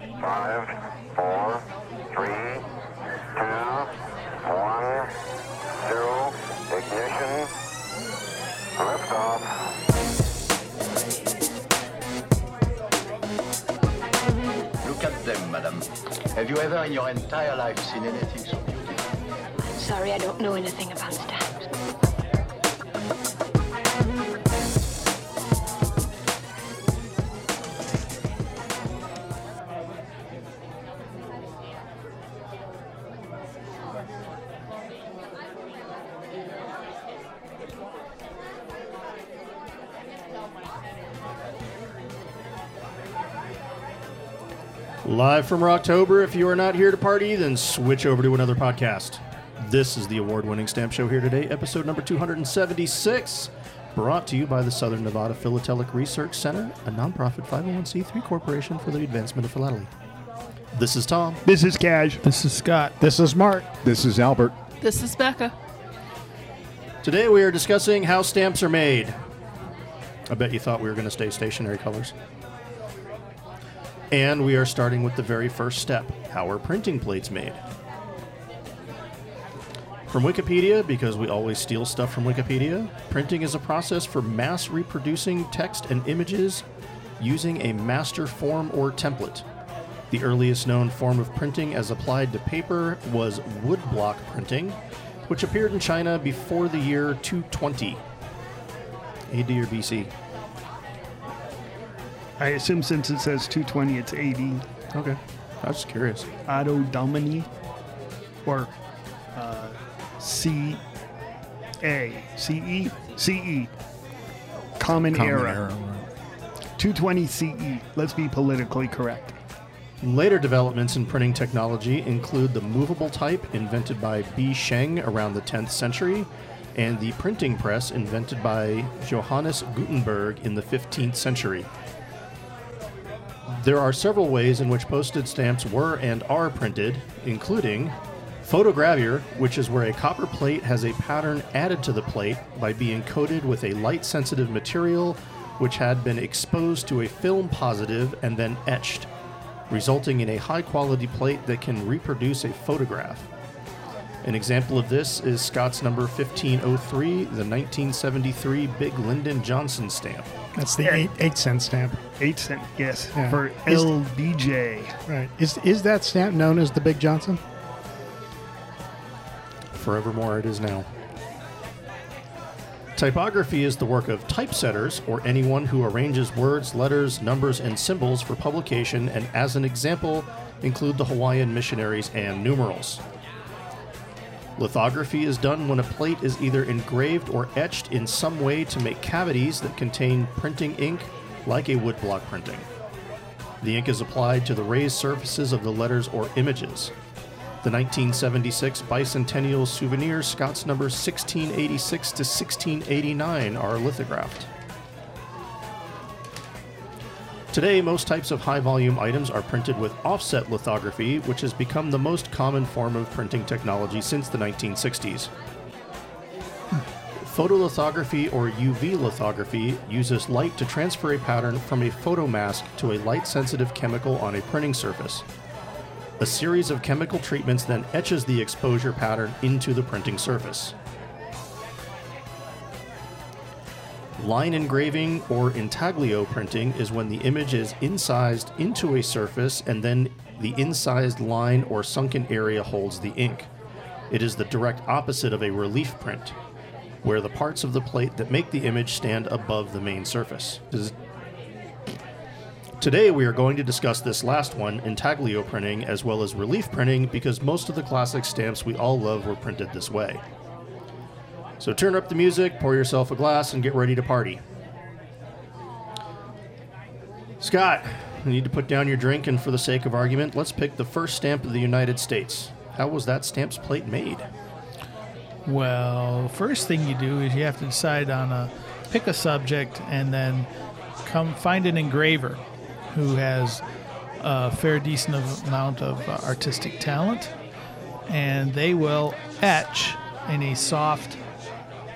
Five, four, three, two, one, zero, ignition, liftoff. Look at them, madam. Have you ever in your entire life seen anything so beautiful? I'm sorry, I don't know anything about stamps. Live from Rocktober. If you are not here to party, then switch over to another podcast. This is the award winning stamp show here today, episode number 276, brought to you by the Southern Nevada Philatelic Research Center, a nonprofit 501c3 corporation for the advancement of philately. This is Tom. This is Cash. This is Scott. This is Mark. This is Albert. This is Becca. Today we are discussing how stamps are made. I bet you thought we were going to stay stationary colors. And we are starting with the very first step how are printing plates made? From Wikipedia, because we always steal stuff from Wikipedia, printing is a process for mass reproducing text and images using a master form or template. The earliest known form of printing as applied to paper was woodblock printing, which appeared in China before the year 220. AD or BC? I assume since it says 220, it's 80. Okay. I was just curious. Anno Domini or uh, C A C E C E Common, Era. 220 CE. Let's be politically correct. Later developments in printing technology include the movable type invented by Bi Sheng around the 10th century and the printing press invented by Johannes Gutenberg in the 15th century. There are several ways in which postage stamps were and are printed, including photogravure, which is where a copper plate has a pattern added to the plate by being coated with a light sensitive material which had been exposed to a film positive and then etched, resulting in a high quality plate that can reproduce a photograph. An example of this is Scott's number 1503, the 1973 Big Lyndon Johnson stamp. That's the eight, eight cent stamp. 8 cent, yes, Yeah. for Is- LBJ. Right. Is is that stamp known as the Big Johnson? Forevermore it is now. Typography is the work of typesetters or anyone who arranges words, letters, numbers, and symbols for publication, and as an example, include the Hawaiian missionaries and numerals. Lithography is done when a plate is either engraved or etched in some way to make cavities that contain printing ink, like a woodblock printing. The ink is applied to the raised surfaces of the letters or images. The 1976 bicentennial souvenirs Scott's numbers 1686 to 1689 are lithographed. Today, most types of high volume items are printed with offset lithography, which has become the most common form of printing technology since the 1960s. Photolithography or UV lithography uses light to transfer a pattern from a photomask to a light sensitive chemical on a printing surface. A series of chemical treatments then etches the exposure pattern into the printing surface. Line engraving or intaglio printing is when the image is incised into a surface and then the incised line or sunken area holds the ink. It is the direct opposite of a relief print, where the parts of the plate that make the image stand above the main surface. Today we are going to discuss this last one, intaglio printing, as well as relief printing, because most of the classic stamps we all love were printed this way. So turn up the music, pour yourself a glass, and get ready to party. Scott, you need to put down your drink, and for the sake of argument, let's pick the first stamp of the United States. How was that stamp's plate made? Well, first thing you do is you have to decide on a pick a subject and then come find an engraver who has a fair decent amount of uh, artistic talent, and they will etch in a soft,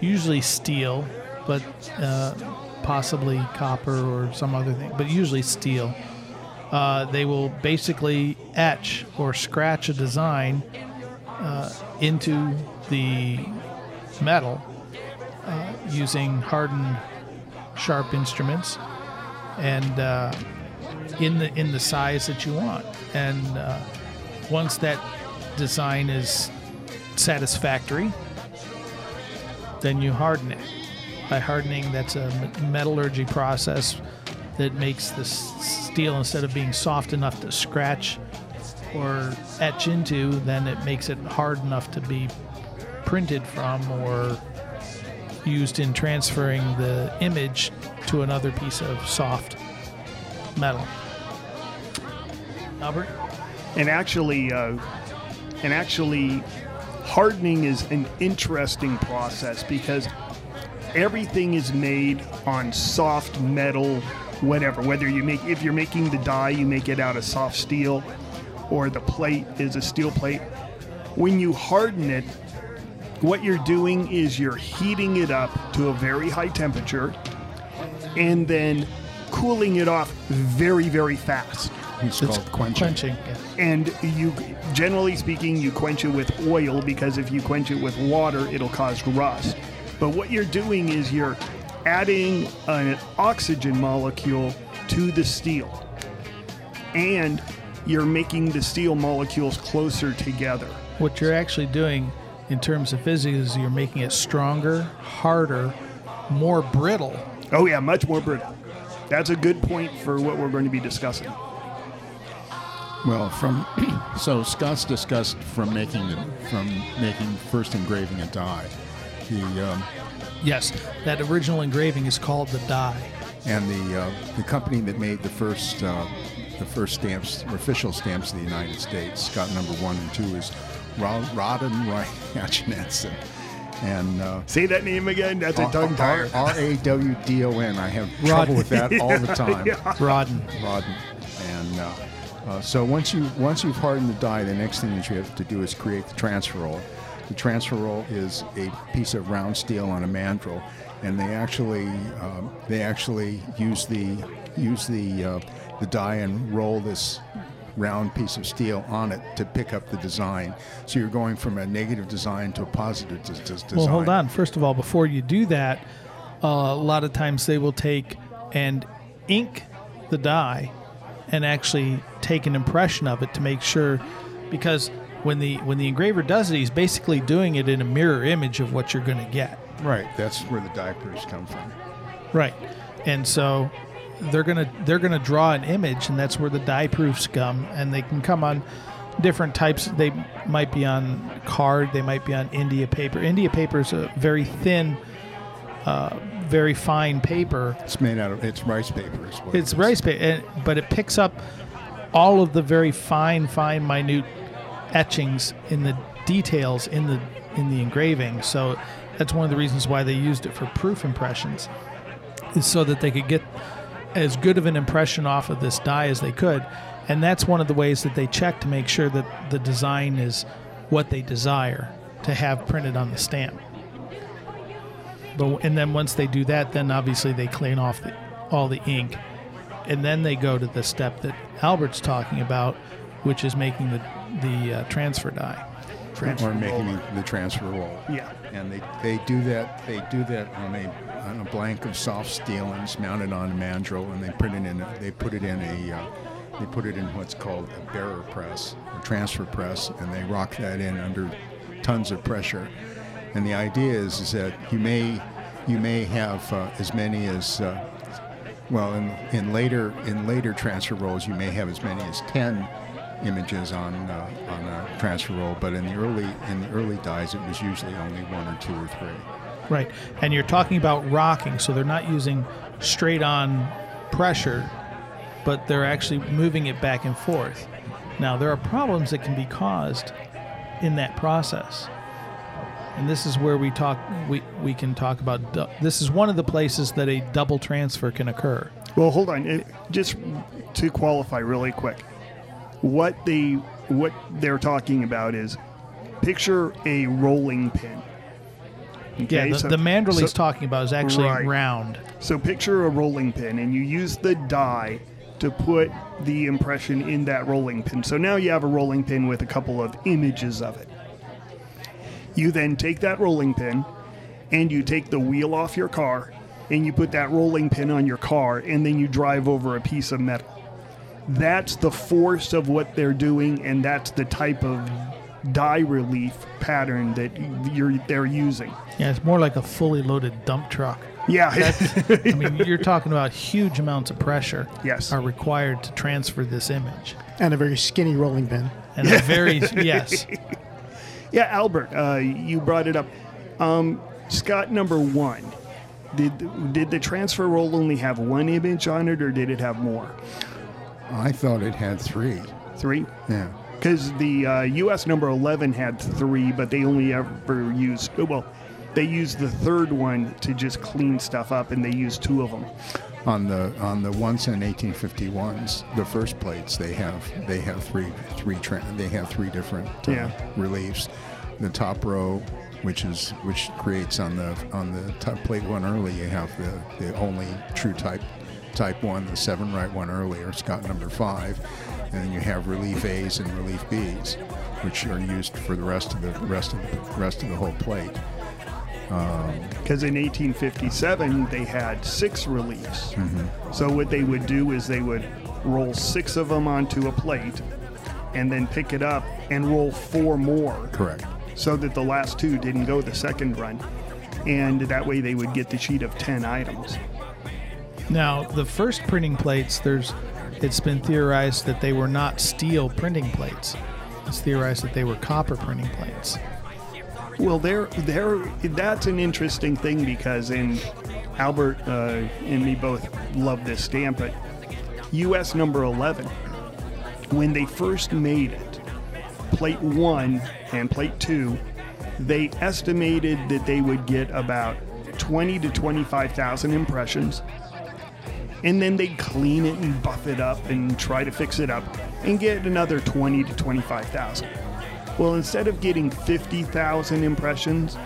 usually steel, but uh, possibly copper or some other thing, but usually steel, uh, they will basically etch or scratch a design uh, into the metal uh, using hardened, sharp instruments, and uh, in the in the size that you want. And uh, once that design is satisfactory, then you harden it. By hardening, that's a metallurgy process that makes the steel instead of being soft enough to scratch or etch into, then it makes it hard enough to be printed from or used in transferring the image to another piece of soft metal. Albert? And actually, uh, and actually, hardening is an interesting process because everything is made on soft metal, whatever. Whether you make, if you're making the die, you make it out of soft steel, or the plate is a steel plate. When you harden it, what you're doing is you're heating it up to a very high temperature, and then cooling it off very, very fast It's called quenching. Quenching. Yeah. And you generally speaking you quench it with oil because if you quench it with water it'll cause rust. But what you're doing is you're adding an oxygen molecule to the steel. And you're making the steel molecules closer together. What you're actually doing in terms of physics is you're making it stronger, harder, more brittle. oh yeah much more brittle. That's a good point for what we're going to be discussing Well, from so Scott's discussed from making from making first engraving a die, the um, Yes, that original engraving is called the die. and the uh, the company that made the first uh, the first stamps, official stamps of the United States, Scott number one and two is Ro- Rawdon Roy Hatchinson, and uh, say that name again that's a tongue tire R A W D O N. I have trouble with that all the time. Rawdon. Rawdon. And uh, uh, so once you once you've hardened the die, the next thing that you have to do is create the transfer roll. The transfer roll is a piece of round steel on a mandrel, and they actually um, they actually use the use the uh, the die and roll this round piece of steel on it to pick up the design. So you're going from a negative design to a positive des- des- design. Well, hold on. First of all, before you do that, uh, a lot of times they will take and ink the die and actually take an impression of it to make sure because when the when the engraver does it, he's basically doing it in a mirror image of what you're going to get. Right. That's where the die proofs come from. Right. And so they're gonna they're gonna draw an image, and that's where the die proofs come, and they can come on different types. They might be on card, they might be on India paper. India paper is a very thin, uh, very fine paper. It's made out of it's rice paper. Is what It's is. rice paper, but it picks up all of the very fine, fine, minute etchings in the details in the in the engraving. So that's one of the reasons why they used it for proof impressions, is so that they could get as good of an impression off of this die as they could. And that's one of the ways that they check to make sure that the design is what they desire to have printed on the stamp. But and then once they do that, then obviously they clean off the, all the ink, and then they go to the step that Albert's talking about, which is making the the uh, transfer die. Transfer or making roll. the transfer roll. Yeah. And they, they do that they do that on a on a blank of soft steel and it's mounted on a mandrel and they print it in a, they put it in a uh, they put it in what's called a bearer press, a transfer press, and they rock that in under tons of pressure. And the idea is, is that you may you may have uh, as many as uh, well in, in later in later transfer rolls you may have as many as 10 images on uh, on a transfer roll but in the early in the early dies it was usually only one or two or three Right. And you're talking about rocking, so they're not using straight on pressure, but they're actually moving it back and forth. Now, there are problems that can be caused in that process. And this is where we talk we, we can talk about du- this is one of the places that a double transfer can occur. Well, hold on. It- Just to qualify really quick, what they what they're talking about is picture a rolling pin. Yeah, the, so- the mandrel he's so- talking about is actually Right. round. So picture a rolling pin, and you use the die to put the impression in that rolling pin. So now you have a rolling pin with a couple of images of it. You then take that rolling pin and you take the wheel off your car and you put that rolling pin on your car and then you drive over a piece of metal. That's the force of what they're doing and that's the type of die relief pattern that you're they're using. Yeah, it's more like a fully loaded dump truck. Yeah. I mean, you're talking about huge amounts of pressure Yes. are required to transfer this image. And a very skinny rolling pin. And a very yes. Yeah, Albert, uh, you brought it up. Um, Scott, number one, did did the transfer roll only have one image on it, or did it have more? I thought it had three. Three? Yeah. Because the uh, U.S. number eleven had three, but they only ever used well, they used the third one to just clean stuff up, and they used two of them. On the on the one cent 1851s, the first plates they have they have three three tra- they have three different uh, Yeah. reliefs. The top row, which is which creates on the on the top plate one early, you have the the only true type type one, the seven right one earlier, Scott number five, and then you have relief A's and relief B's, which are used for the rest of the rest of the rest of the whole plate. Because in 1857 they had six reliefs. Mm-hmm. So what they would do is they would roll six of them onto a plate, and then pick it up and roll four more. Correct. so that the last two didn't go the second run. And that way they would get the sheet of 10 items. Now, the first printing plates, there's it's been theorized that they were not steel printing plates. It's theorized that they were copper printing plates. Well, there, there, that's an interesting thing because in Albert uh, and me both love this stamp, but U.S. number 11, when they first made it, plate one and plate two, they estimated that they would get about 20 to 25,000 impressions. And then they'd clean it and buff it up and try to fix it up and get another 20 to 25,000. Well, instead of getting 50,000 impressions,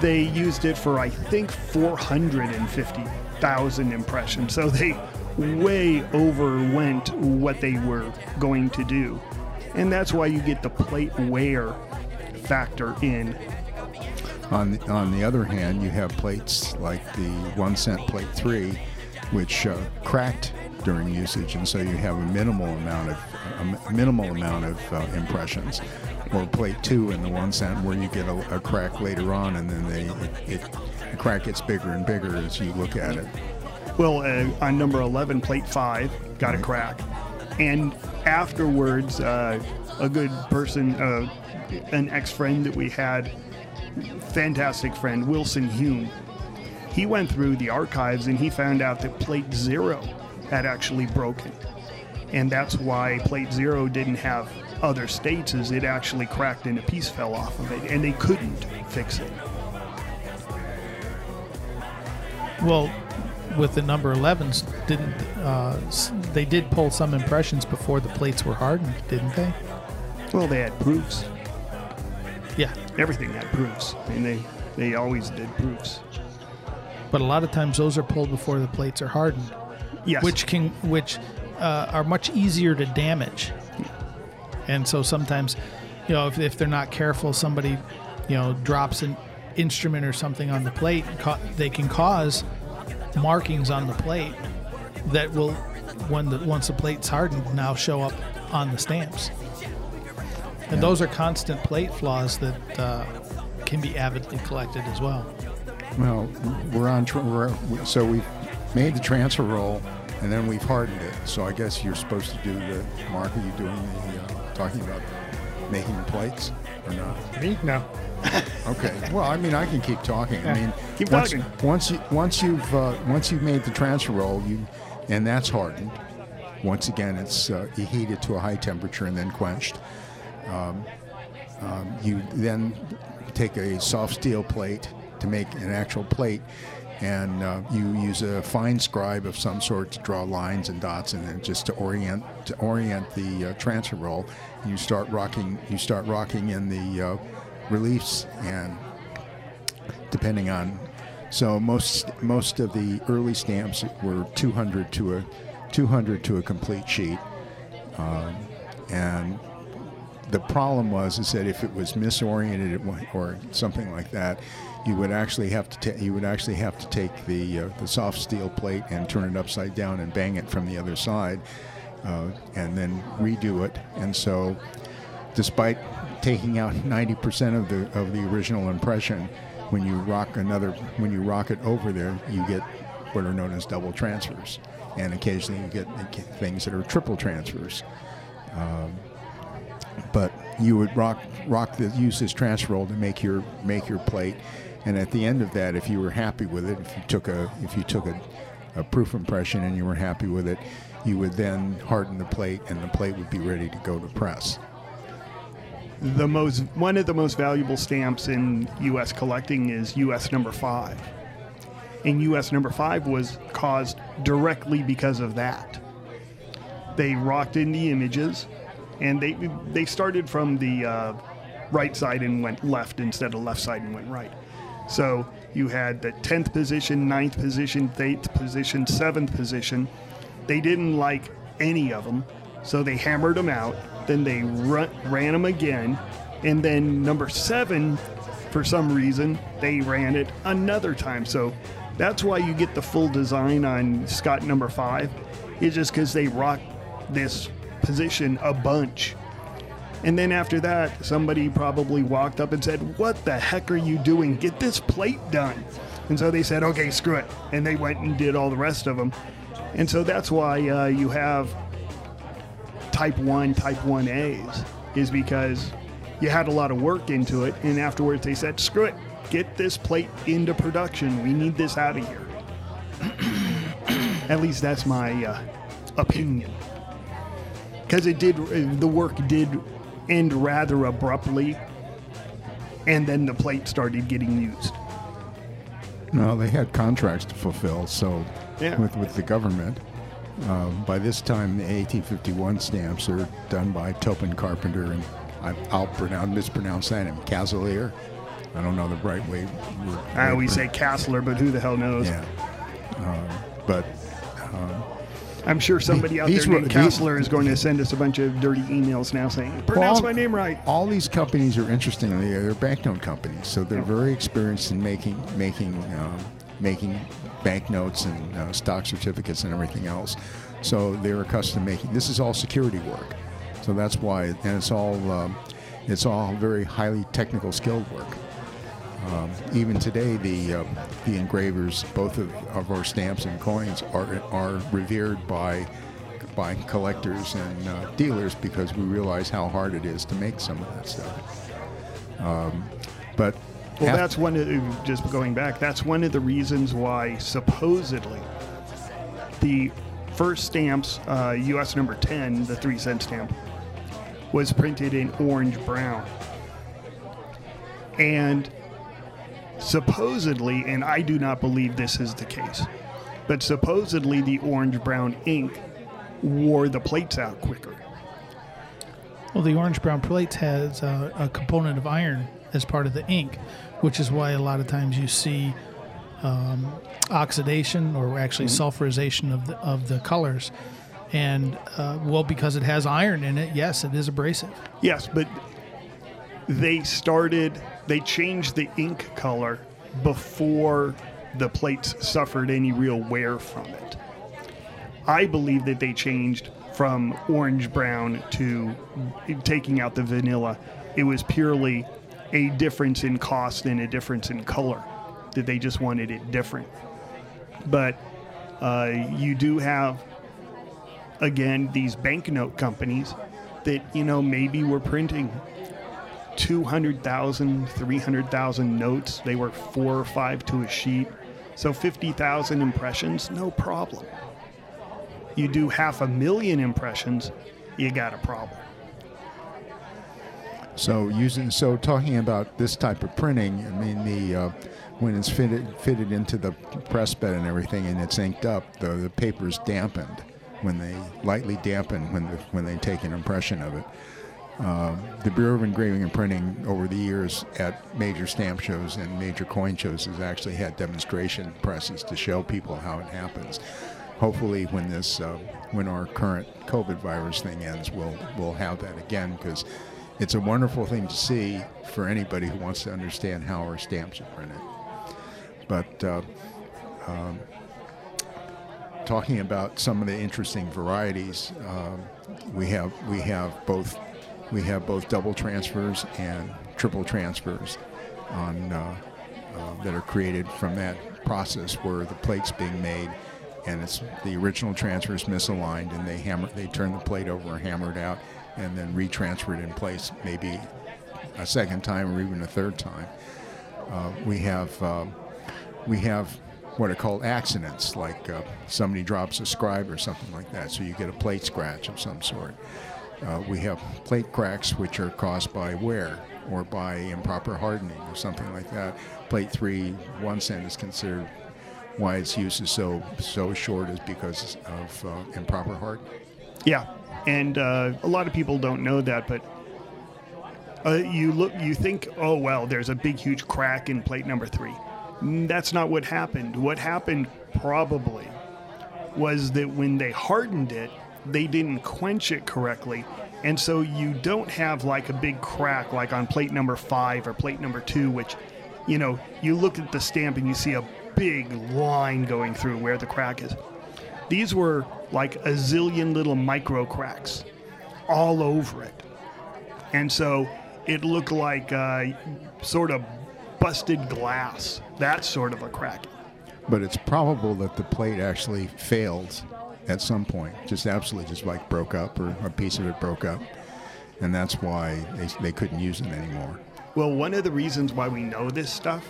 they used it for, I think, 450,000 impressions. So they way overwent what they were going to do. And that's why you get the plate wear factor in. On the, on the other hand, you have plates like the one cent plate three, which uh, cracked during usage, and so you have a minimal amount of a minimal amount of uh, impressions. Or plate two in the one cent, where you get a, a crack later on, and then they it, it, the crack gets bigger and bigger as you look at it. Well, uh, on number 11, plate 5, got a crack. And afterwards, uh, a good person, uh, an ex friend that we had, fantastic friend, Wilson Hulme, he went through the archives and he found out that plate 0 had actually broken. And that's why plate 0 didn't have other states, is it actually cracked and a piece fell off of it, and they couldn't fix it. Well, with the number 11s, didn't uh, they did pull some impressions before the plates were hardened, didn't they? Well, they had proofs. Yeah, Everything had proofs. I mean, they, they always did proofs. but a lot of times those are pulled before the plates are hardened, Yes. which can which uh, are much easier to damage. And so sometimes, you know, if, if they're not careful, somebody, you know, drops an instrument or something on the plate, ca- they can cause markings on the plate that will, when the once the plate's hardened, now show up on the stamps. And those are constant plate flaws that uh, can be avidly collected as well. Well, we're on. Tr- we're, so we've made the transfer roll, and then we've hardened it. So I guess you're supposed to do the. Mark, are you doing the uh, talking about making the plates or not? Me? No. Okay. Well, I mean, I can keep talking. I mean, Keep once, talking. Once you once you've uh, once you've made the transfer roll, you and that's hardened. Once again, it's uh, you heat it to a high temperature and then quenched. Um, um, you then take a soft steel plate to make an actual plate, and uh, you use a fine scribe of some sort to draw lines and dots, and then just to orient to orient the uh, transfer roll. You start rocking. You start rocking in the uh, reliefs, and depending on. So most most of the early stamps were 200 to a 200 to a complete sheet. Um, and the problem was is that if it was misoriented or something like that, you would actually have to ta- you would actually have to take the uh, the soft steel plate and turn it upside down and bang it from the other side, uh, and then redo it. And so, despite taking out 90% of the of the original impression, when you rock another when you rock it over there, you get what are known as double transfers, and occasionally you get things that are triple transfers but you would rock rock the use this transfer roll to make your make your plate and at the end of that if you were happy with it if you took a if you took a, a proof impression and you were happy with it you would then harden the plate and the plate would be ready to go to press The most one of the most valuable stamps in U.S. collecting is U.S. number five, and U.S. number five was caused directly because of that. They rocked in the images, and they they started from the uh, right side and went left instead of left side and went right. So you had the tenth position, 9th position, eighth position, seventh position. They didn't like any of them, so they hammered them out. Then they run, ran them again, and then number seven, for some reason, they ran it another time. So that's why you get the full design on Scott number five. Is just because they rocked this position a bunch. And then after that, somebody probably walked up and said, What the heck are you doing? Get this plate done. And so they said, Okay, screw it. And they went and did all the rest of them. And so that's why uh, you have type 1, type 1As, is because you had a lot of work into it. And afterwards they said, Screw it. Get this plate into production. We need this out of here. At least that's my uh, opinion because it did the work did end rather abruptly and then the plate started getting used. No they had contracts to fulfill so Yeah. with with the government. Um, by this time the 1851 stamps are done by Toppan Carpenter and I, I'll pronounce mispronounce that name Casilear. I don't know the right way i always say castler but who the hell knows? Yeah. Um, but i'm sure somebody out These there named these- castler is going to send us a bunch of dirty emails now saying pronounce Well, my name right All these companies are interestingly they're banknote companies, so they're very experienced in making making um, making banknotes and uh, stock certificates and everything else. So they're accustomed to making. This is all security work, so that's why, and it's all um, it's all very highly technical skilled work. Um, even today, the uh, the engravers, both of, of our stamps and coins, are are revered by by collectors and uh, dealers because we realize how hard it is to make some of that stuff. Um, but well that's one of the, just going back that's one of the reasons why supposedly the first stamps uh, us number 10 the three cent stamp was printed in orange brown and supposedly and i do not believe this is the case but supposedly the orange brown ink wore the plates out quicker Well, the orange brown plates has uh, a component of iron as part of the ink, which is why a lot of times you see um, oxidation or actually sulfurization of the, of the colors. And uh, well, because it has iron in it, yes, it is abrasive. Yes, but they started, they changed the ink color before the plates suffered any real wear from it. I believe that they changed from orange brown to taking out the vanilla. It was purely a difference in cost and a difference in color, that they just wanted it different. But uh, you do have again these banknote companies that you know maybe were printing 200,000 300,000 notes. They were 4 or 5 to a sheet. So 50,000 impressions no problem. You do half a million impressions you got a problem. So using so talking about this type of printing, I mean the uh, when it's fitted fitted into the press bed and everything, and it's inked up, the the paper's dampened when they lightly dampen when the, when they take an impression of it. Um, the Bureau of Engraving and Printing over the years at major stamp shows and major coin shows has actually had demonstration presses to show people how it happens. hopefully, when this uh, when our current COVID virus thing ends, we'll we'll have that again because it's a wonderful thing to see for anybody who wants to understand how our stamps are printed. But uh, um, talking about some of the interesting varieties, um, we have we have both we have both double transfers and triple transfers on uh, uh, that are created from that process where the plate's being made and it's the original transfer is misaligned and they hammer they turn the plate over hammer it out and then retransfer it in place maybe a second time or even a third time. Uh, we have um, we have what are called accidents like uh, somebody drops a scribe or something like that so you get a plate scratch of some sort uh, we have plate cracks which are caused by wear or by improper hardening or something like that. Plate three, one cent is considered why its use is so so short is because of uh, improper hardening. Yeah, and uh, a lot of people don't know that, but uh, you look, you think, oh well, there's a big, huge crack in plate number three. Mm, That's not what happened. What happened probably was that when they hardened it, they didn't quench it correctly. And so you don't have like a big crack like on plate number five or plate number two, which, you know, you look at the stamp and you see a big line going through where the crack is. These were like a zillion little micro cracks all over it. And so it looked like uh, sort of busted glass, that sort of a crack. But it's probable that the plate actually failed at some point, just absolutely just like broke up or a piece of it broke up. And that's why they, they couldn't use it anymore. Well, one of the reasons why we know this stuff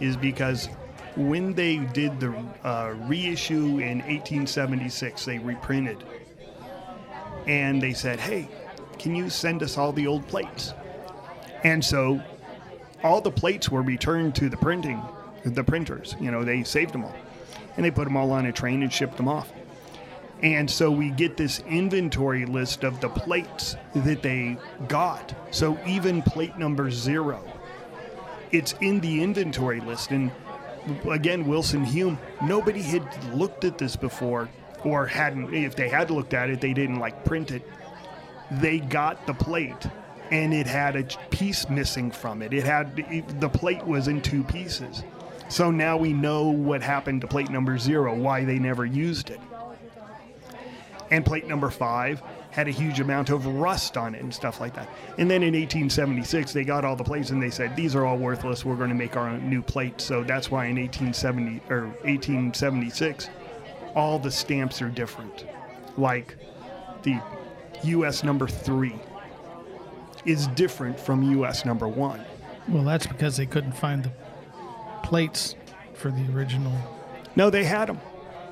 is because when they did the uh, reissue in 1876, they reprinted. And they said, hey, can you send us all the old plates? And so all the plates were returned to the printing, the printers. You know, they saved them all. And they put them all on a train and shipped them off. And so we get this inventory list of the plates that they got. So even plate number zero, it's in the inventory list. And again, Wilson Hulme, nobody had looked at this before or hadn't, if they had looked at it, they didn't like print it. They got the plate and it had a piece missing from it. It had, the plate was in two pieces. So now we know what happened to plate number zero, why they never used it and plate number five had a huge amount of rust on it and stuff like that. And then in 1876, they got all the plates and they said these are all worthless. We're going to make our own new plate. So that's why in 1870 or 1876, all the stamps are different. Like the U.S. number three is different from U.S. number one. Well, that's because they couldn't find the plates for the original. No, they had them.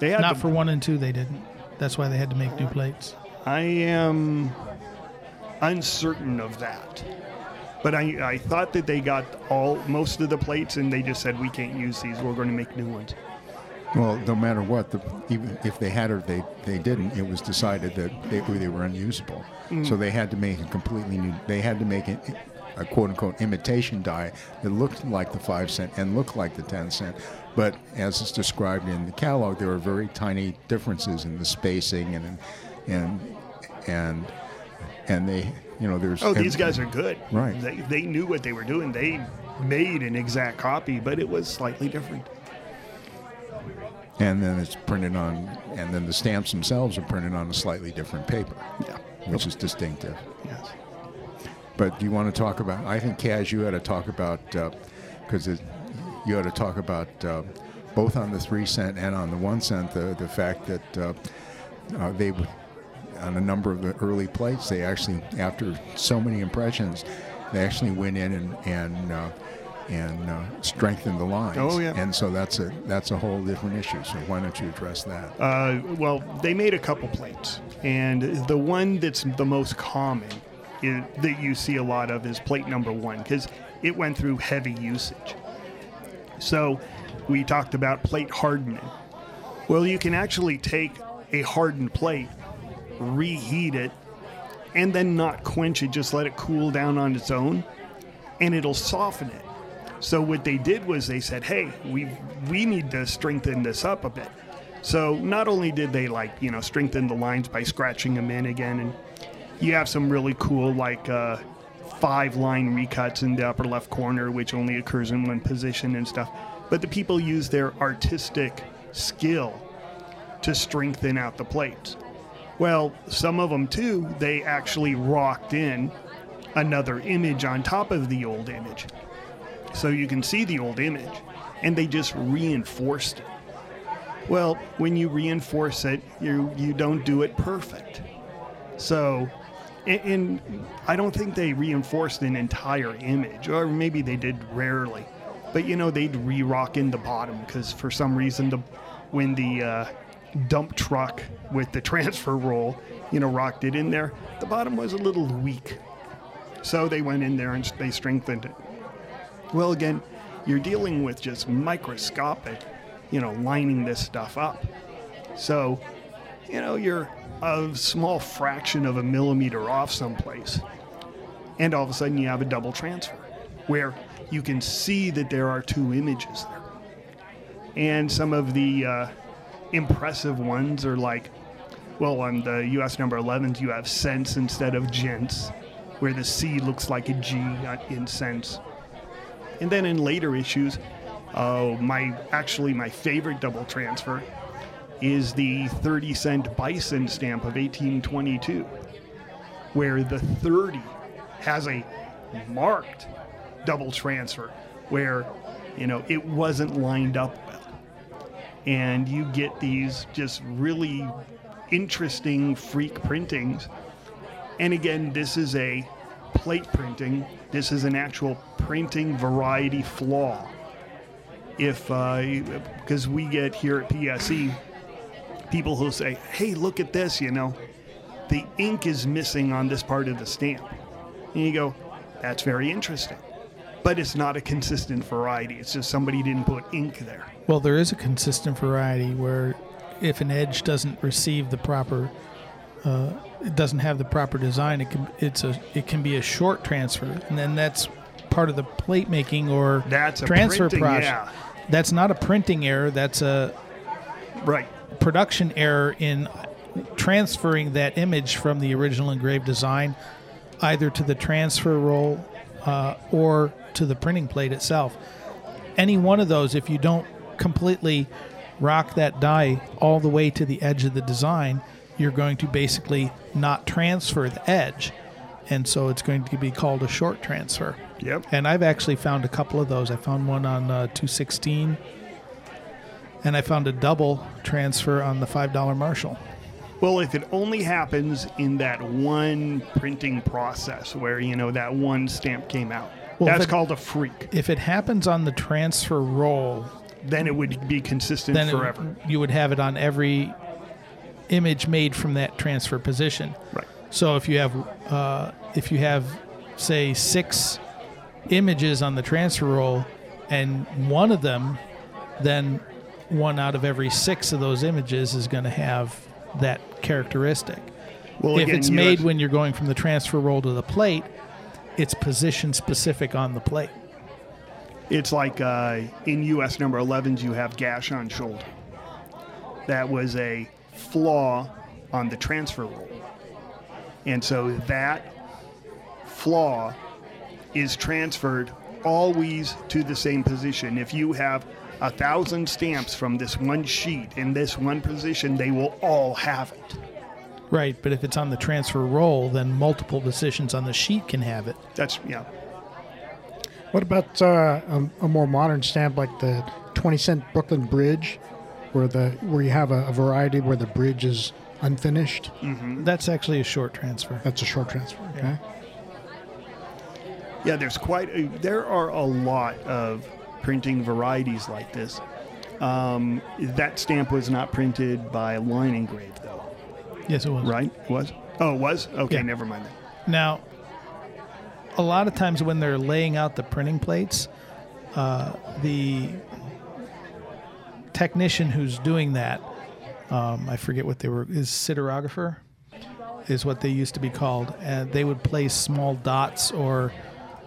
They had Not them. for one and two, they didn't. That's why they had to make new plates. I am uncertain of that. But I, I thought that they got all most of the plates and they just said we can't use these. We're going to make new ones. Well, no matter what, the, even if they had or they, they didn't, it was decided that they, they were unusable. Mm. So they had to make a completely new. They had to make it a quote unquote imitation die that looked like the five cent and looked like the ten cent. But as it's described in the catalog, there are very tiny differences in the spacing and and and and they you know there's Oh, these guys are good. Right. They, they knew what they were doing. They made an exact copy, but it was slightly different. and then it's printed on and then the stamps themselves are printed on a slightly different paper, Yeah. which is distinctive. Yes. But do you want to talk about? I think Kaz, you had to talk about because you had to talk about uh, both on the three cent and on the one cent the the fact that uh, uh, they on a number of the early plates they actually after so many impressions they actually went in and and uh, and uh, strengthened the lines. Oh, yeah. And so that's a that's a whole different issue. So why don't you address that? Uh, well, they made a couple plates, and the one that's the most common that you see a lot of is plate number one because it went through heavy usage. So we talked about plate hardening. Well, you can actually take a hardened plate, reheat it, and then not quench it, just let it cool down on its own, and it'll soften it. So what they did was they said, "Hey, we we need to strengthen this up a bit." So not only did they like you know strengthen the lines by scratching them in again, and you have some really cool like uh, five line recuts in the upper left corner, which only occurs in one position and stuff. But the people use their artistic skill to strengthen out the plates. Well, some of them too, they actually rocked in another image on top of the old image. So you can see the old image, and they just reinforced it. Well, when you reinforce it, you you don't do it perfect. So, and, and I don't think they reinforced an entire image, or maybe they did rarely. But you know, they'd re-rock in the bottom because for some reason the when the uh, dump truck with the transfer roll, you know, rocked it in there, the bottom was a little weak. So they went in there and they strengthened it. Well, again, you're dealing with just microscopic, you know, lining this stuff up. So, you know, you're a small fraction of a millimeter off someplace. And all of a sudden you have a double transfer where you can see that there are two images there. And some of the uh, impressive ones are like, well, on the US number 11s, you have sense instead of gents, where the C looks like a G in sense. And then in later issues, uh, my actually my favorite double transfer is the 30 cent bison stamp of 1822, where the 30 has a marked double transfer, where you know it wasn't lined up well, and you get these just really interesting freak printings. And again, this is a plate printing. This is an actual printing variety flaw. If uh, because we get here at PSE, people who say, "Hey, look at this," you know, the ink is missing on this part of the stamp, and you go, "That's very interesting." But it's not a consistent variety. It's just somebody didn't put ink there. Well, there is a consistent variety where if an edge doesn't receive the proper, uh, it doesn't have the proper design, it can it's a it can be a short transfer, and then that's part of the plate making or That's transfer printing, process. yeah. That's not a printing error. That's a Right. Production error in transferring that image from the original engraved design either to the transfer roll uh, or to the printing plate itself. Any one of those, if you don't completely rock that die all the way to the edge of the design, you're going to basically not transfer the edge. And so it's going to be called a short transfer. Yep. And I've actually found a couple of those. I found one on uh, 216, and I found a double transfer on the $5 Marshall. Well, if it only happens in that one printing process where, you know, that one stamp came out, Well, that's it- called a freak. If it happens on the transfer roll, Then it would be consistent then it- forever. you would have it on every image made from that transfer position. Right. So if you have, uh, if you have, say, six images on the transfer roll, and one of them, then one out of every six of those images is going to have that characteristic. Well, if again, it's made when you're going from the transfer roll to the plate, it's position specific on the plate. It's like uh, in US number 11s, you have gash on shoulder. That was a flaw on the transfer roll. And so that flaw is transferred always to the same position. If you have a thousand stamps from this one sheet in this one position, they will all have it. Right, but if it's on the transfer roll, then multiple positions on the sheet can have it. That's, yeah. What about uh, a, a more modern stamp like the 20 cent Brooklyn Bridge, where the where you have a, a variety where the bridge is unfinished? That's actually a short transfer. That's a short transfer. Okay. Yeah, there's quite a, there are a lot of printing varieties like this. Um, that stamp was not printed by Line Engrave, though, Yes, it was. right? It was? Oh, it was? Okay, Yeah. never mind. That. Now, a lot of times when they're laying out the printing plates, uh, the technician who's doing that, um, I forget what they were, is siderographer, is what they used to be called. And they would place small dots or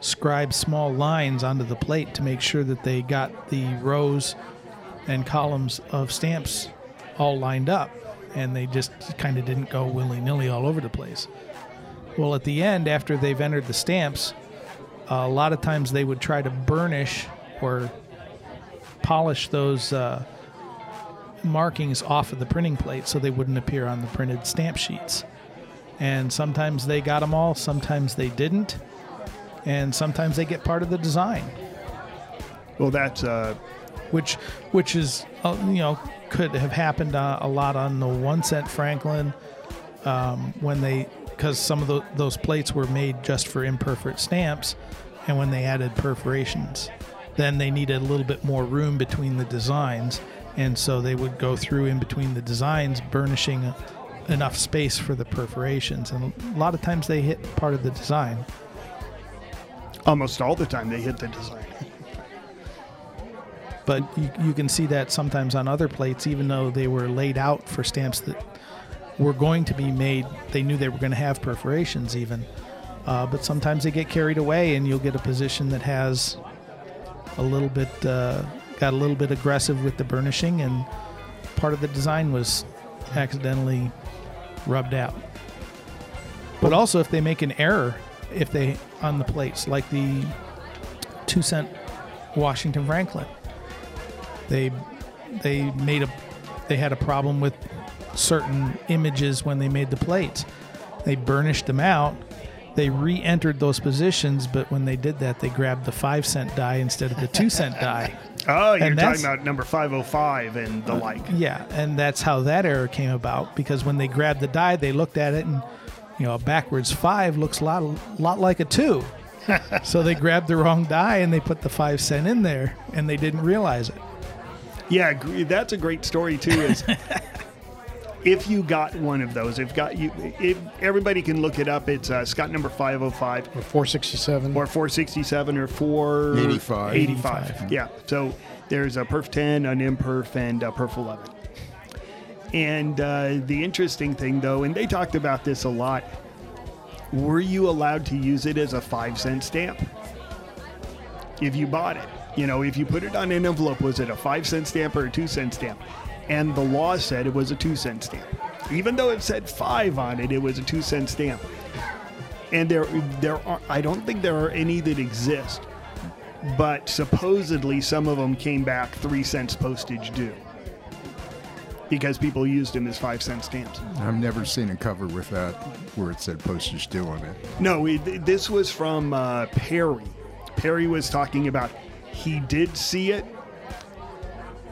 scribe small lines onto the plate to make sure that they got the rows and columns of stamps all lined up, and they just kind of didn't go willy nilly all over the place. Well, at the end, after they've entered the stamps, a lot of times they would try to burnish or polish those uh, markings off of the printing plate so they wouldn't appear on the printed stamp sheets. And sometimes they got them all, sometimes they didn't, and sometimes they get part of the design, Well, that's uh, which which is uh, you know could have happened uh, a lot on the one cent Franklin um, when they because some of tho- those plates were made just for imperfect stamps, and when they added perforations, then they needed a little bit more room between the designs, and so they would go through in between the designs, burnishing enough space for the perforations, and a lot of times they hit part of the design. Almost all the time they hit the design. But you, you can see that sometimes on other plates, even though they were laid out for stamps that were going to be made, they knew they were going to have perforations even. Uh, but sometimes they get carried away, and you'll get a position that has a little bit, uh, got a little bit aggressive with the burnishing, and part of the design was accidentally rubbed out. But also, if they make an error, if they on the plates, like the two cent Washington Franklin, they they made a they had a problem with certain images when they made the plates. They burnished them out. They re-entered those positions, but when they did that, they grabbed the five cent die instead of the two cent die. Oh, you're And talking about number 505 and the uh, like. Yeah, and that's how that error came about because when they grabbed the die, they looked at it and you know a backwards five looks a lot lot like a two. so they grabbed the wrong die and they put the five cent in there and they didn't realize it. Yeah, that's a great story too. Is if you got one of those, if got you, if everybody can look it up. It's uh, Scott number 505 Or 467. or 467 or 485. 85. 85. Yeah. So there's a perf 10, an imperf, and a perf 11. And uh, the interesting thing, though, and they talked about this a lot, were you allowed to use it as a five cent stamp? If you bought it, you know, if you put it on an envelope, was it a five cent stamp or a two cent stamp? And the law said it was a two cent stamp. Even though it said five on it, it was a two cent stamp. And there, there are, I don't think there are any that exist but supposedly some of them came back three cents postage due because people used them as five cent stamps. I've never seen a cover with that where it said postage due on it. No, it, this was from uh, Perry. Perry was talking about he did see it.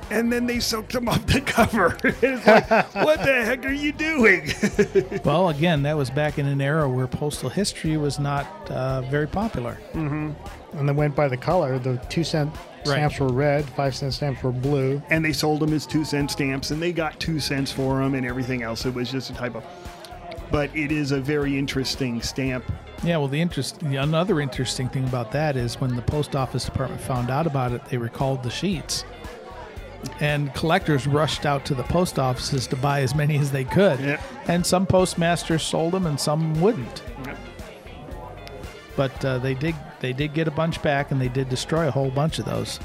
And then they soaked him off the cover. it's like, what the heck are you doing? Well, again, that was back in an era where postal history was not uh, very popular. And they went by the color. The two cent stamps were red, five cent stamps were blue. and they sold them as two cent stamps, and they got two cents for them, and everything else. It was just a typo. But it is a very interesting stamp. Yeah, well, the interest, the another interesting thing about that is when the post office department found out about it, they recalled the sheets, and collectors rushed out to the post offices to buy as many as they could. Yep. And some postmasters sold them, and some wouldn't. Yep. But uh, they did, they did get a bunch back, and they did destroy a whole bunch of those,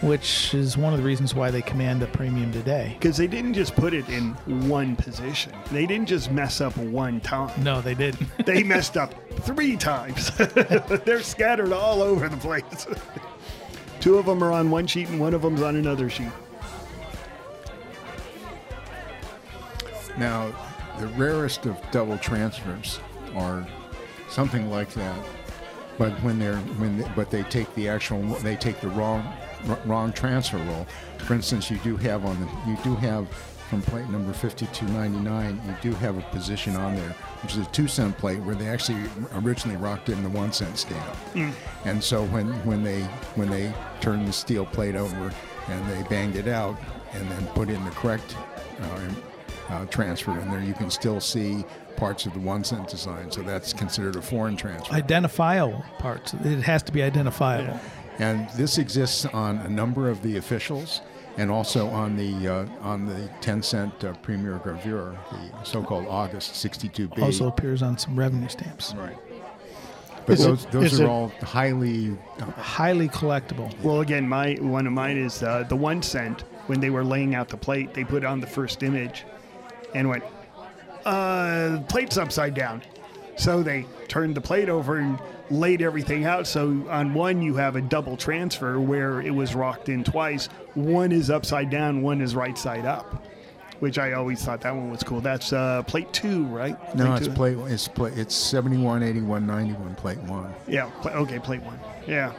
which is one of the reasons why they command a premium today. Because they didn't just put it in one position. They didn't just mess up one time. No, they didn't. They messed up three times. They're scattered all over the place. Two of them are on one sheet and one of them's on another sheet. Now, the rarest of double transfers are something like that. But when they're when they, but they take the actual they take the wrong wrong transfer roll. For instance, you do have on the you do have from plate number 5299, you do have a position on there, which is a two cent plate where they actually originally rocked in the one cent stamp. And so when when they when they turned the steel plate over and they banged it out and then put in the correct uh, uh, transfer in there, you can still see parts of the one cent design. So that's considered a foreign transfer. Identifiable parts. It has to be identifiable. And this exists on a number of the officials, and also on the uh, on the 10 cent uh, premier gravure, the so-called August 62B. Also appears on some revenue stamps. right. But Is it- those those are it- all highly. Highly collectible. Well, again, my one of mine is uh, the one cent. when they were laying out the plate, they put on the first image and went, uh, plate's upside down. So they turned the plate over and laid everything out. So on one, you have a double transfer where it was rocked in twice. One is upside down, one is right side up, which I always thought that one was cool. That's uh, plate two, right? No, it's two. plate. It's plate. It's 71, 81, 91, plate one. Yeah, pla- okay, plate one. Yeah.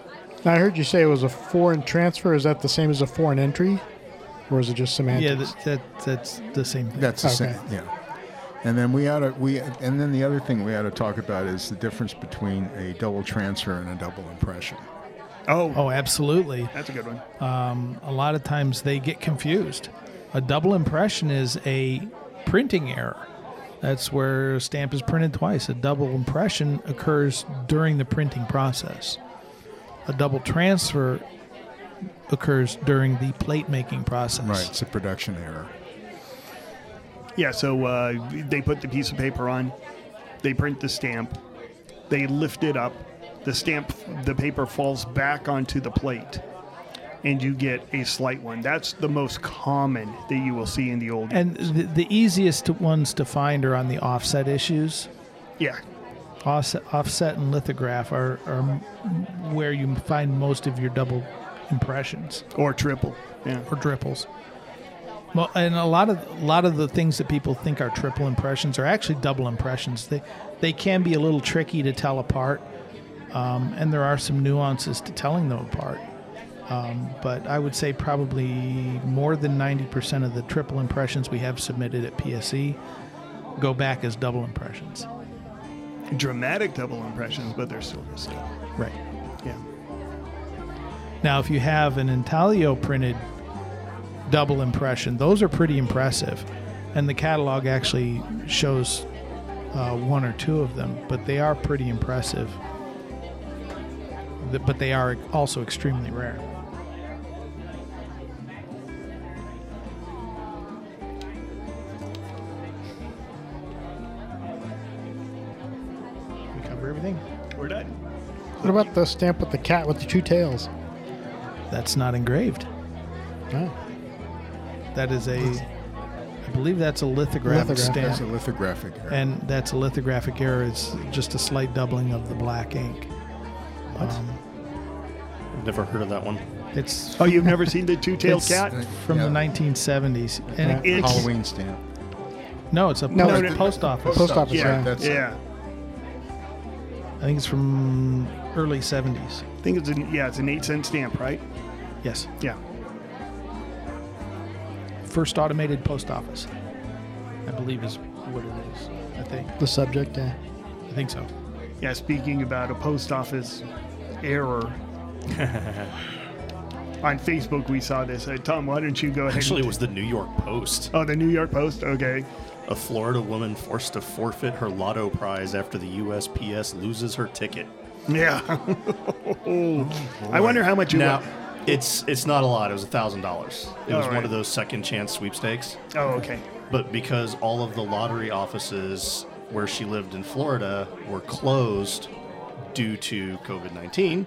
Now, I heard you say it was a foreign transfer. Is that the same as a foreign entry? Or is it just semantics? Yeah, that, that that's the same thing. That's the Okay. same. Yeah. And then we ought to we and then the other thing we ought to talk about is the difference between a double transfer and a double impression. Oh, Oh, absolutely. that's a good one. Um, a lot of times they get confused. A double impression is a printing error. That's where a stamp is printed twice. A double impression occurs during the printing process. A double transfer occurs during the plate making process. Right. It's a production error. Yeah, so uh, they put the piece of paper on, they print the stamp, they lift it up, the stamp, the paper falls back onto the plate, and you get a slight one. That's the most common that you will see in the old. And the, the easiest ones to find are on the offset issues. yeah, Offset, offset and lithograph are, are where you find most of your double impressions. or triple. Yeah. or triples. Well, and a lot of a lot of the things that people think are triple impressions are actually double impressions. They they can be a little tricky to tell apart, um, and there are some nuances to telling them apart. Um, but I would say probably more than ninety percent of the triple impressions we have submitted at PSE go back as double impressions. Dramatic double impressions, but they're still just. Right. Yeah. Now, if you have an intaglio printed double impression, those are pretty impressive. And the catalog actually shows uh, one or two of them, but they are pretty impressive. Th- But they are also extremely rare. We cover everything? We're done. What about the stamp with the cat with the two tails? That's not engraved. Oh, That is a, I believe that's a lithographic Lithograph, stamp. That's a lithographic error. and that's a lithographic error. It's just a slight doubling of the black ink. What? Um, Never heard of that one. it's Oh, you've never seen the two-tailed cat? from Yeah. the 1970s, and it, It's- Halloween stamp. no, it's a No, post, no, no. post office. Post office, Yeah, yeah. That's yeah. I think it's from early 70s. I think it's an yeah, it's an eight cent stamp, right? Yes, Yeah. First automated post office. I believe is what it is. I think. the subject. Yeah. I think so. Yeah, speaking about a post office error. On Facebook, we saw this. Uh, Tom, why don't you go ahead? Actually, it and- was the New York Post. Oh, the New York Post. Okay. A Florida woman forced to forfeit her lotto prize after the USPS loses her ticket. Yeah. I wonder how much you. Now, it's it's not a lot. It was thousand dollars. It was All one of those second chance sweepstakes. oh, okay. But because all of the lottery offices where she lived in Florida were closed due to COVID 19,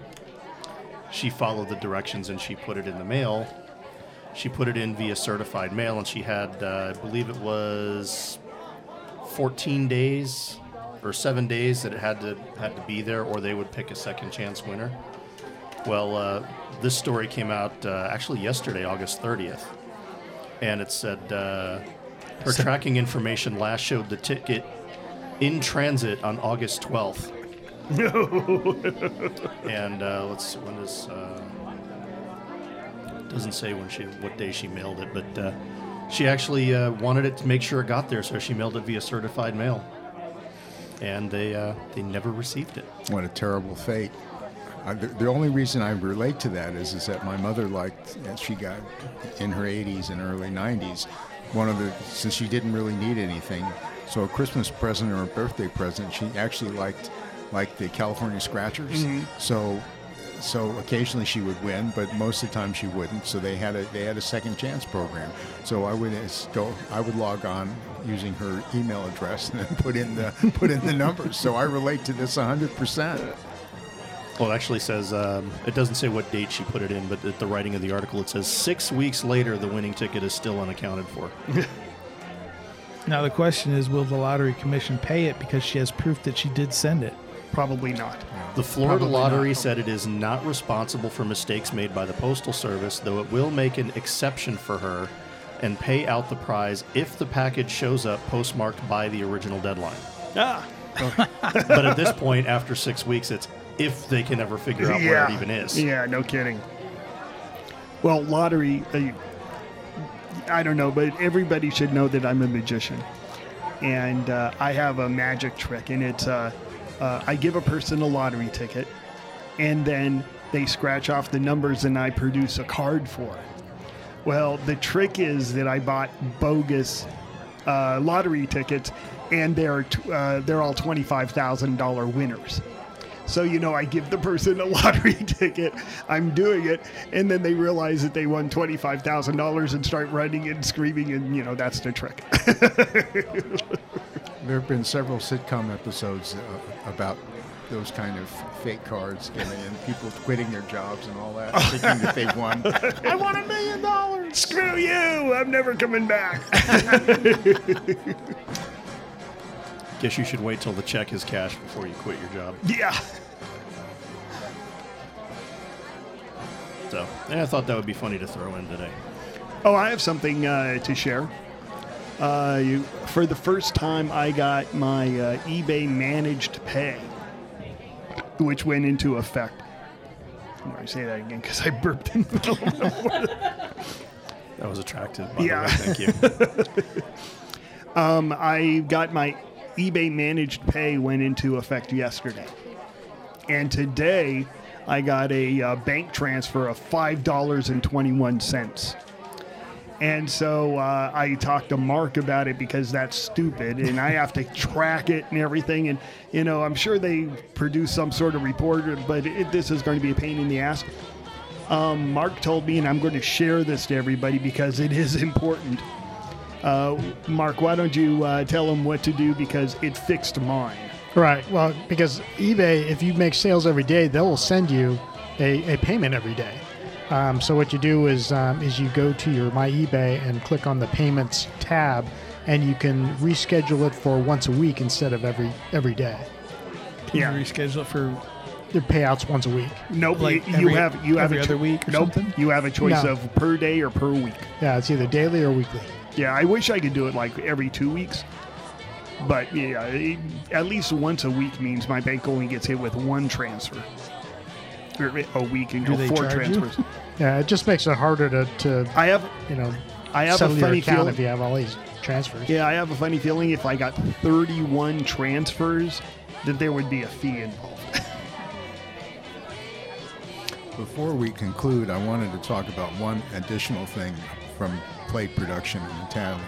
she followed the directions and she put it in the mail. She put it in via certified mail and she had, uh, I believe it was 14 days or seven days that it had to had to be there, or they would pick a second chance winner. Well, uh, this story came out uh, actually yesterday, August 30th, and it said uh, her tracking information last showed the ticket in transit on August 12th. No. and uh, let's see when is. Uh, doesn't say when she what day she mailed it, but uh, she actually uh, wanted it to make sure it got there, so she mailed it via certified mail, and they uh, they never received it. What a terrible fate. The, the only reason I relate to that is, is that my mother liked, as she got in her 80s and early 90s, one of the, since she didn't really need anything, so a Christmas present or a birthday present, she actually liked, like the California Scratchers. So, so occasionally she would win, but most of the time she wouldn't. So they had a they had a second chance program. So I would uh, go I would log on using her email address and then put in the put in the numbers. So I relate to this 100 percent. Well, it actually says um, it doesn't say what date she put it in, but at the writing of the article, it says six weeks later, the winning ticket is still unaccounted for. Now the question is, will the lottery commission pay it because she has proof that she did send it? Probably not. The Florida Probably Lottery not. said it is not responsible for mistakes made by the Postal Service, though it will make an exception for her and pay out the prize if the package shows up postmarked by the original deadline. Ah, But at this point, after six weeks, it's if they can ever figure out where it even is. Yeah, no kidding. Well, lottery, uh, I don't know, but everybody should know that I'm a magician. And uh, I have a magic trick, and it's uh, uh, I give a person a lottery ticket, and then they scratch off the numbers, and I produce a card for it. Well, the trick is that I bought bogus uh, lottery tickets, and they're t- uh, they're all twenty five thousand dollar winners. So you know, I give the person a lottery ticket. I'm doing it, and then they realize that they won twenty five thousand dollars and start running and screaming, and you know that's the trick. There have been several sitcom episodes uh, about those kind of fake cards in, people quitting their jobs and all that, thinking that they won. I won a million dollars. Screw you! I'm never coming back. Guess you should wait till the check is cashed before you quit your job. yeah. So, yeah, I thought that would be funny to throw in today. Oh, I have something uh, to share. Uh, you, for the first time, I got my uh, eBay managed pay, which went into effect. I'm going to say that again because I burped in the middle of the That was attractive. By Yeah. The way. Thank you. Um, I got my eBay managed pay went into effect yesterday, and today I got a uh, bank transfer of five dollars and twenty one cents. And so uh, I talked to Mark about it because that's stupid, and I have to track it and everything. And you know, I'm sure they produce some sort of report, but it, this is going to be a pain in the ass. Um, Mark told me, and I'm going to share this to everybody because it is important. Uh, Mark, why don't you uh, tell them what to do because it fixed mine? Right. Well, because eBay, if you make sales every day, they will send you a, a payment every day. Um, so what you do is um, is you go to your My eBay and click on the payments tab, and you can reschedule it for once a week instead of every every day. Can Yeah. you reschedule it for The payouts once a week. Nope. Like you every- have you have every a other week or nope. something? You have a choice No. of per day or per week. Yeah, it's either daily or weekly. Yeah, I wish I could do it like every two weeks. But yeah, it, at least once a week means my bank only gets hit with one transfer. Or A week and Do go four charge you? transfers. Yeah, it just makes it harder to, to I have you know I have a funny feeling. if you have all these transfers. Yeah, I have a funny feeling if I got 31 transfers, that there would be a fee involved. Before we conclude, I wanted to talk about one additional thing from plate production in intaglio.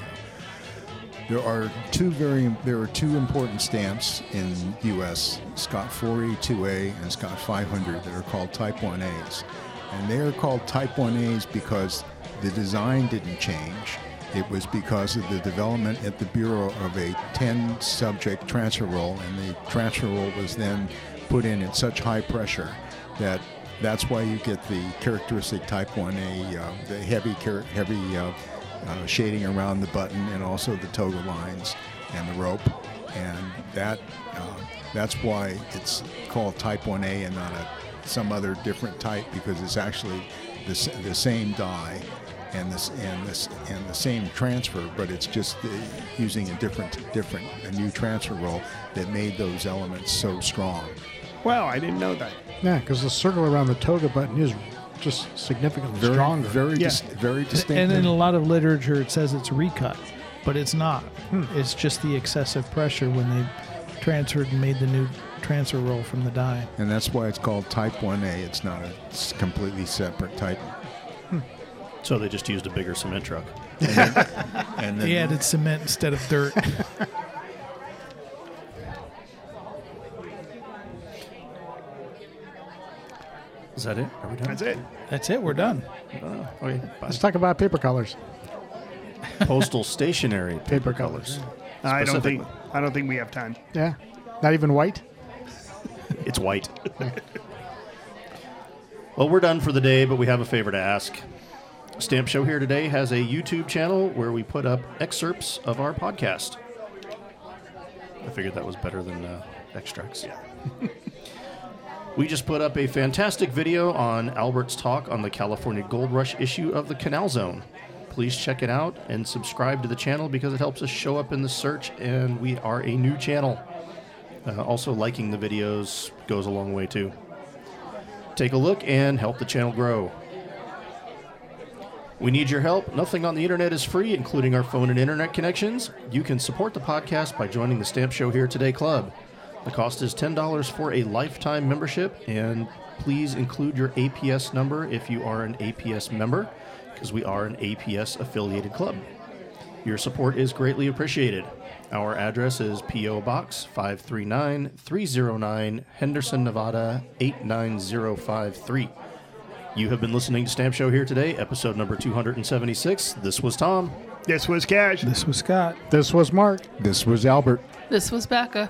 There are two very there are two important stamps in U.S. Scott 482A and Scott 500 that are called Type 1As, and they are called Type 1As because the design didn't change. It was because of the development at the Bureau of a 10 subject transfer roll, and the transfer roll was then put in at such high pressure that that's why you get the characteristic Type 1A, uh, the heavy, heavy uh, uh, shading around the button, and also the toga lines and the rope, and that uh, that's why it's called Type 1A and not a some other different type because it's actually the, the same die and this and this and the same transfer, but it's just uh, using a different different a new transfer roll that made those elements so strong. Wow, I didn't know that. Yeah, because the circle around the toga button is just significantly Very stronger. very Yeah. dis- very distinctive. And in a lot of literature, it says it's recut, but it's not. Hmm. It's just the excessive pressure when they transferred and made the new transfer roll from the die. And that's why it's called Type 1A. It's not a s- completely separate type. Hmm. So they just used a bigger cement truck. And then He added cement instead of dirt. Is that it? Are we done? That's it. That's it. We're done. Oh, okay. Bye. Let's talk about paper colors. Postal stationery paper, Paper colors. colors. I don't think I don't think we have time. Yeah, not even white. It's white. Well, we're done for the day, but we have a favor to ask. Stamp Show here today has a YouTube channel where we put up excerpts of our podcast. I figured that was better than uh, extracts. Yeah. we just put up a fantastic video on Albert's talk on the California Gold Rush issue of the Canal Zone. Please check it out and subscribe to the channel because it helps us show up in the search, and we are a new channel. Uh, also, liking the videos goes a long way too. Take a look and help the channel grow. We need your help. Nothing on the internet is free, including our phone and internet connections. You can support the podcast by joining the Stamp Show Here Today Club. The cost is $10 for a lifetime membership, and please include your APS number if you are an APS member, because we are an APS affiliated club. Your support is greatly appreciated. Our address is P.O. Box 539 309, Henderson, Nevada 89053. You have been listening to Stamp Show here today, episode number 276. This was Tom. This was Cash. This was Scott. This was Mark. This was Albert. This was Becca.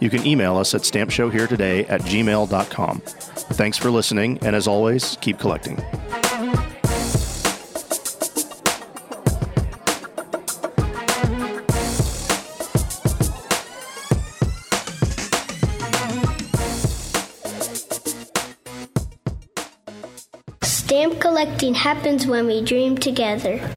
you can email us at stampshowheretoday at gmail.com. Thanks for listening, and as always, keep collecting. Stamp collecting happens when we dream together.